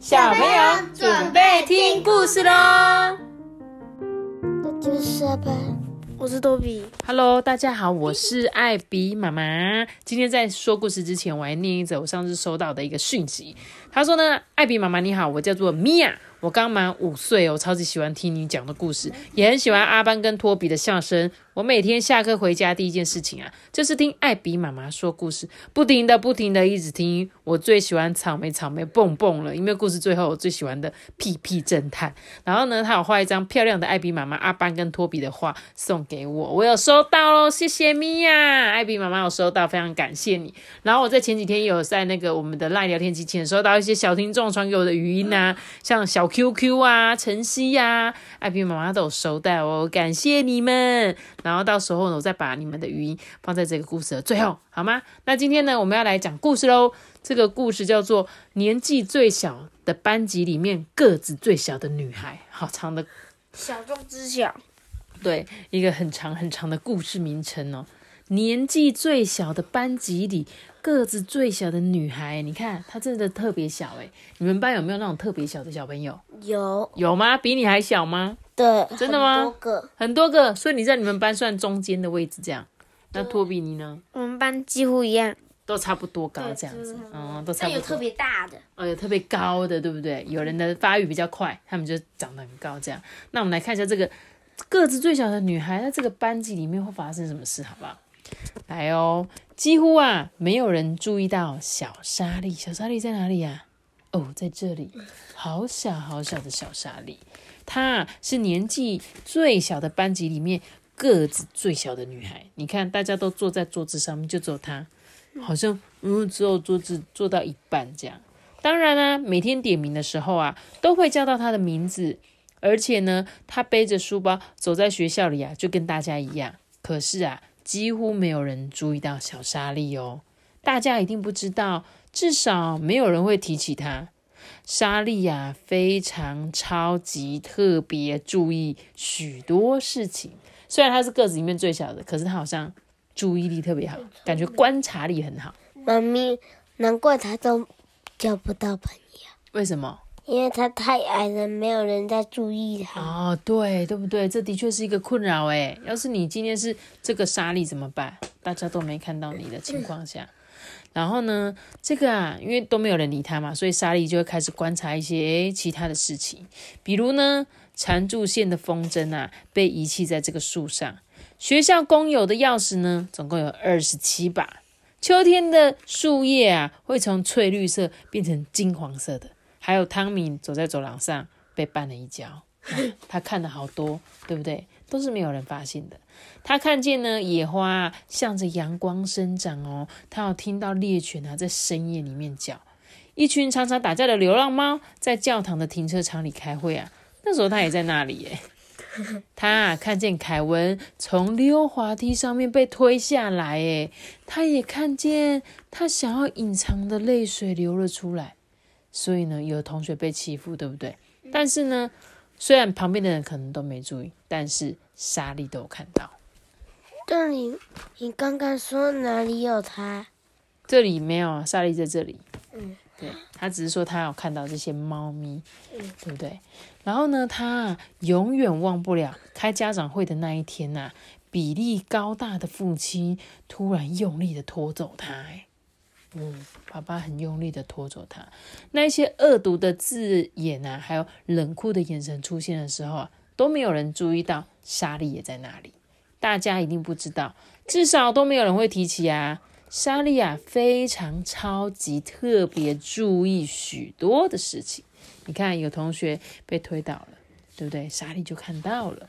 小朋友准备听故事喽！那就是吧。我是多比。Hello，大家好，我是艾比妈妈。今天在说故事之前，我还念一则我上次收到的一个讯息。他说呢，艾比妈妈你好，我叫做米娅，我刚满五岁哦，超级喜欢听你讲的故事，也很喜欢阿班跟托比的笑声。我每天下课回家第一件事情啊，就是听艾比妈妈说故事，不停的不停的一直听。我最喜欢草莓草莓蹦蹦了，因为故事最后我最喜欢的屁屁侦探。然后呢，他有画一张漂亮的艾比妈妈、阿班跟托比的画送给我，我有收到喽，谢谢米娅，艾比妈妈有收到，非常感谢你。然后我在前几天有在那个我们的赖聊天机器人收到一些小听众传给我的语音啊，像小 QQ 啊、晨曦呀、艾比妈妈都有收到哦，感谢你们。然后到时候呢，我再把你们的语音放在这个故事的最后，好吗？那今天呢，我们要来讲故事喽。这个故事叫做《年纪最小的班级里面个子最小的女孩》，好长的，小众知晓。对，一个很长很长的故事名称哦。年纪最小的班级里，个子最小的女孩，你看她真的特别小诶。你们班有没有那种特别小的小朋友？有有吗？比你还小吗？对，真的吗很多个。很多个，所以你在你们班算中间的位置这样。那托比你呢？我们班几乎一样，都差不多高这样子，嗯，都差不多。但有特别大的。哦，有特别高的，对不对？有人的发育比较快，他们就长得很高这样。那我们来看一下这个个子最小的女孩，在这个班级里面会发生什么事，好不好？来哦，几乎啊没有人注意到小莎莉。小莎莉在哪里呀、哦，在这里，好小好小的小莎莉，她是年纪最小的班级里面个子最小的女孩。你看，大家都坐在桌子上面，就只有她，好像嗯，只有桌子坐到一半这样。当然啦、每天点名的时候啊，都会叫到她的名字，而且呢，她背着书包走在学校里啊，就跟大家一样。可是啊，几乎没有人注意到小莎莉哦。大家一定不知道，至少没有人会提起她。莎莉呀、非常超级特别注意许多事情。虽然她是个子里面最小的，可是她好像注意力特别好，感觉观察力很好。妈咪，难怪他都交不到朋友，为什么？因为他太矮了，没有人在注意他。哦，对，对不对？这的确是一个困扰诶。要是你今天是这个莎莉怎么办？大家都没看到你的情况下，然后呢，这个啊，因为都没有人理他嘛，所以莎莉就会开始观察一些诶其他的事情，比如呢，缠住线的风筝啊被遗弃在这个树上，学校公有的钥匙呢，总共有二十七把。秋天的树叶啊，会从翠绿色变成金黄色的。还有汤米走在走廊上被绊了一跤，他看了好多，对不对？都是没有人发现的。他看见呢，野花向着阳光生长哦。他有听到猎犬啊在深夜里面叫。一群常常打架的流浪猫在教堂的停车场里开会啊。那时候他也在那里耶。他啊看见凯文从溜滑梯上面被推下来，诶，他也看见他想要隐藏的泪水流了出来。所以呢，有同学被欺负，对不对？但是呢，虽然旁边的人可能都没注意，但是莎莉都有看到。这里，你刚刚说哪里有他？这里没有啊，莎莉在这里。嗯，对，他只是说他有看到这些猫咪，嗯对不对？然后呢，他啊永远忘不了开家长会的那一天呐、比例高大的父亲突然用力的拖走他，哎，嗯，爸爸很用力的拖走他。那一些恶毒的字眼啊，还有冷酷的眼神出现的时候啊，都没有人注意到莎莉也在那里。大家一定不知道，至少都没有人会提起啊。莎莉啊，非常超级特别注意许多的事情。你看，有同学被推倒了，对不对？莎莉就看到了。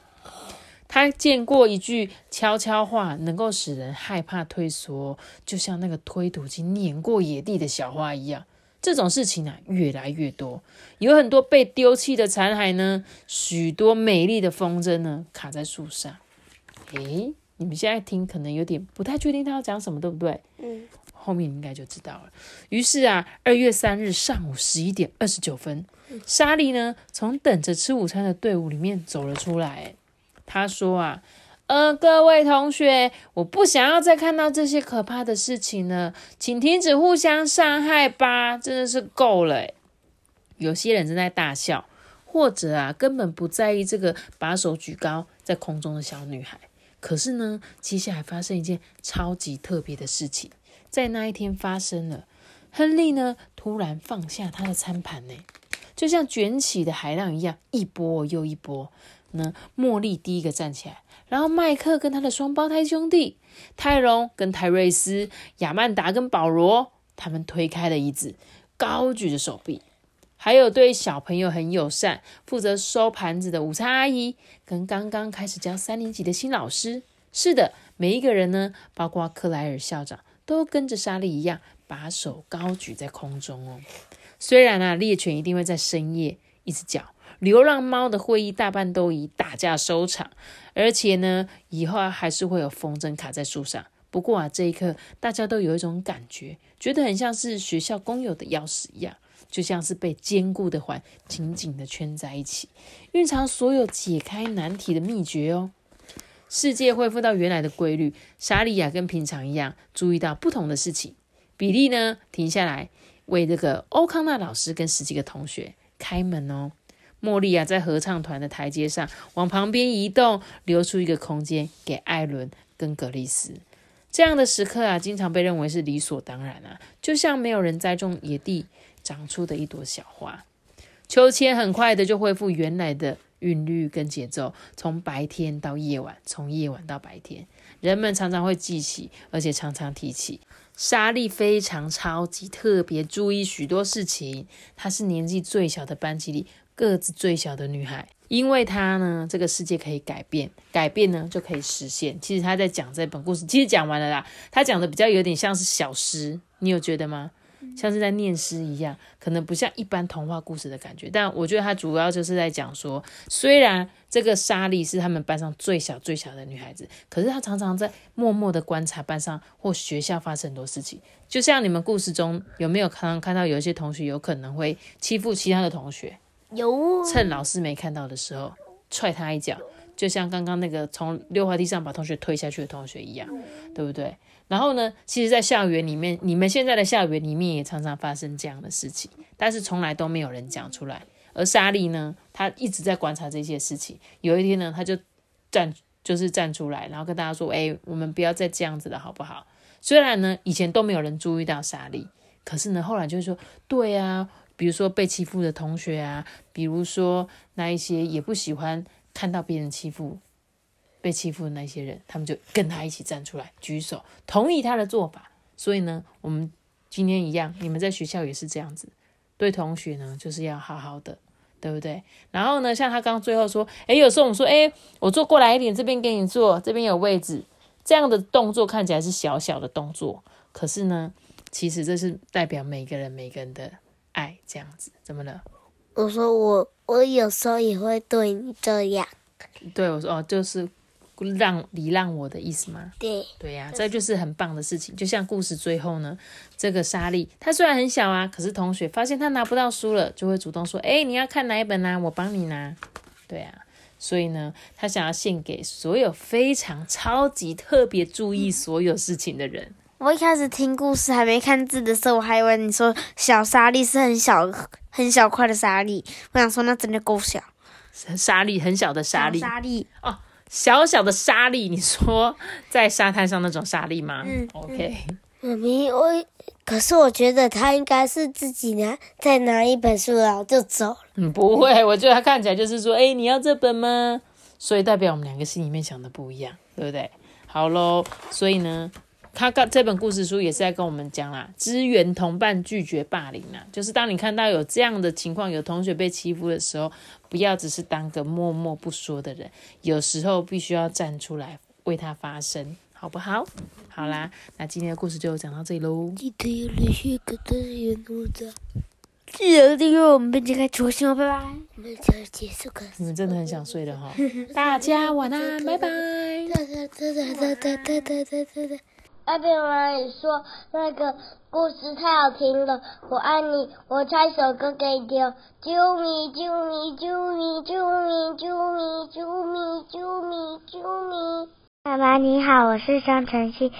他见过一句悄悄话，能够使人害怕退缩，就像那个推土机碾过野地的小花一样。这种事情啊，越来越多，有很多被丢弃的残骸呢，许多美丽的风筝呢，卡在树上。诶，你们现在听可能有点不太确定他要讲什么，对不对？嗯，后面应该就知道了。于是啊，二月三日上午十一点二十九分，莎莉呢从等着吃午餐的队伍里面走了出来。他说啊，呃，各位同学，我不想要再看到这些可怕的事情了，请停止互相伤害吧，真的是够了。有些人正在大笑，或者啊根本不在意这个把手举高在空中的小女孩。可是呢，接下来发生一件超级特别的事情，在那一天发生了。亨利呢，突然放下他的餐盘呢，就像卷起的海浪一样，一波又一波。呢，茉莉第一个站起来，然后麦克跟他的双胞胎兄弟泰隆跟泰瑞斯、亚曼达跟保罗，他们推开了椅子，高举着手臂。还有对小朋友很友善、负责收盘子的午餐阿姨，跟刚刚开始教三年级的新老师。是的，每一个人呢，包括克莱尔校长，都跟着莎莉一样，把手高举在空中哦。虽然啊，猎犬一定会在深夜一直叫。流浪猫的会议大半都以打架收场，而且呢，以后还是会有风筝卡在树上。不过啊，这一刻大家都有一种感觉，觉得很像是学校公有的钥匙一样，就像是被坚固的环紧紧的圈在一起，蕴藏所有解开难题的秘诀哦。世界恢复到原来的规律，莎莉亚跟平常一样注意到不同的事情。比利呢，停下来为这个欧康纳老师跟十几个同学开门哦。茉莉啊，在合唱团的台阶上往旁边移动，留出一个空间给艾伦跟格丽斯。这样的时刻啊，经常被认为是理所当然啊，就像没有人栽种野地长出的一朵小花。秋千很快的就恢复原来的韵律跟节奏，从白天到夜晚，从夜晚到白天。人们常常会记起，而且常常提起莎莉，非常超级特别，注意许多事情。她是年纪最小的班级里。个子最小的女孩，因为她呢，这个世界可以改变，改变呢就可以实现。其实她在讲这本故事，其实讲完了啦。她讲的比较有点像是小诗，你有觉得吗？像是在念诗一样，可能不像一般童话故事的感觉。但我觉得她主要就是在讲说，虽然这个莎莉是他们班上最小最小的女孩子，可是她常常在默默的观察班上或学校发生很多事情。就像你们故事中有没有看看到有一些同学有可能会欺负其他的同学？有趁老师没看到的时候踹他一脚，就像刚刚那个从溜滑梯上把同学推下去的同学一样，对不对？然后呢，其实，在校园里面，你们现在的校园里面也常常发生这样的事情，但是从来都没有人讲出来。而莎莉呢，她一直在观察这些事情。有一天呢，她就站，就是站出来，然后跟大家说：“哎，我们不要再这样子了，好不好？”虽然呢，以前都没有人注意到莎莉，可是呢，后来就是说：“对啊。”比如说被欺负的同学啊，比如说那一些也不喜欢看到别人欺负、被欺负的那些人，他们就跟他一起站出来举手，同意他的做法。所以呢，我们今天一样，你们在学校也是这样子，对同学呢就是要好好的，对不对？然后呢，像他刚刚最后说，诶，有时候我们说，诶，我坐过来一点，这边给你坐，这边有位置，这样的动作看起来是小小的动作，可是呢，其实这是代表每个人每个人的。爱这样子，怎么了？我说我我有时候也会对你这样。对，我说哦，就是让礼让我的意思吗？对，对呀，这就是很棒的事情。就像故事最后呢，这个莎莉她虽然很小啊，可是同学发现她拿不到书了，就会主动说：“哎，你要看哪一本啊？我帮你拿。”对啊，所以呢，她想要献给所有非常超级特别注意所有事情的人。我一开始听故事还没看字的时候，我还以为你说小沙粒是很小很小块的沙粒，我想说那真的够小，沙粒很小的沙粒，沙粒哦，小小的沙粒，你说在沙滩上那种沙粒吗？嗯，OK。妈咪，我可是我觉得他应该是自己拿再拿一本书然后就走了。嗯，不会，我觉得他看起来就是说，哎，你要这本吗？所以代表我们两个心里面想的不一样，对不对？好喽，所以呢。他刚这本故事书也是在跟我们讲啦，支援同伴，拒绝霸凌啦。就是当你看到有这样的情况，有同学被欺负的时候，不要只是当个默默不说的人，有时候必须要站出来为他发声，好不好？好啦，那今天的故事就讲到这里喽。记得要连续给大家阅读的，记得订阅我们本期开初心哦，拜拜。我们就结束个。你们真的很想睡了哈，大家晚安，拜拜。阿贝妈妈说：“那个故事太好听了，我爱你。我唱一首歌给你听：救我，救我，救我，救我，救我，救我，救我，救我。妈妈你好，我是张晨曦，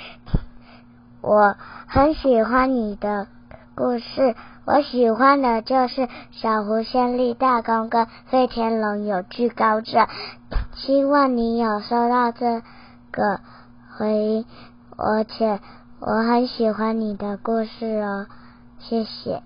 我很喜欢你的故事，我喜欢的就是小狐仙立大功跟飞天龙有句高招。希望你有收到这个回音。”而且我很喜欢你的故事哦谢谢。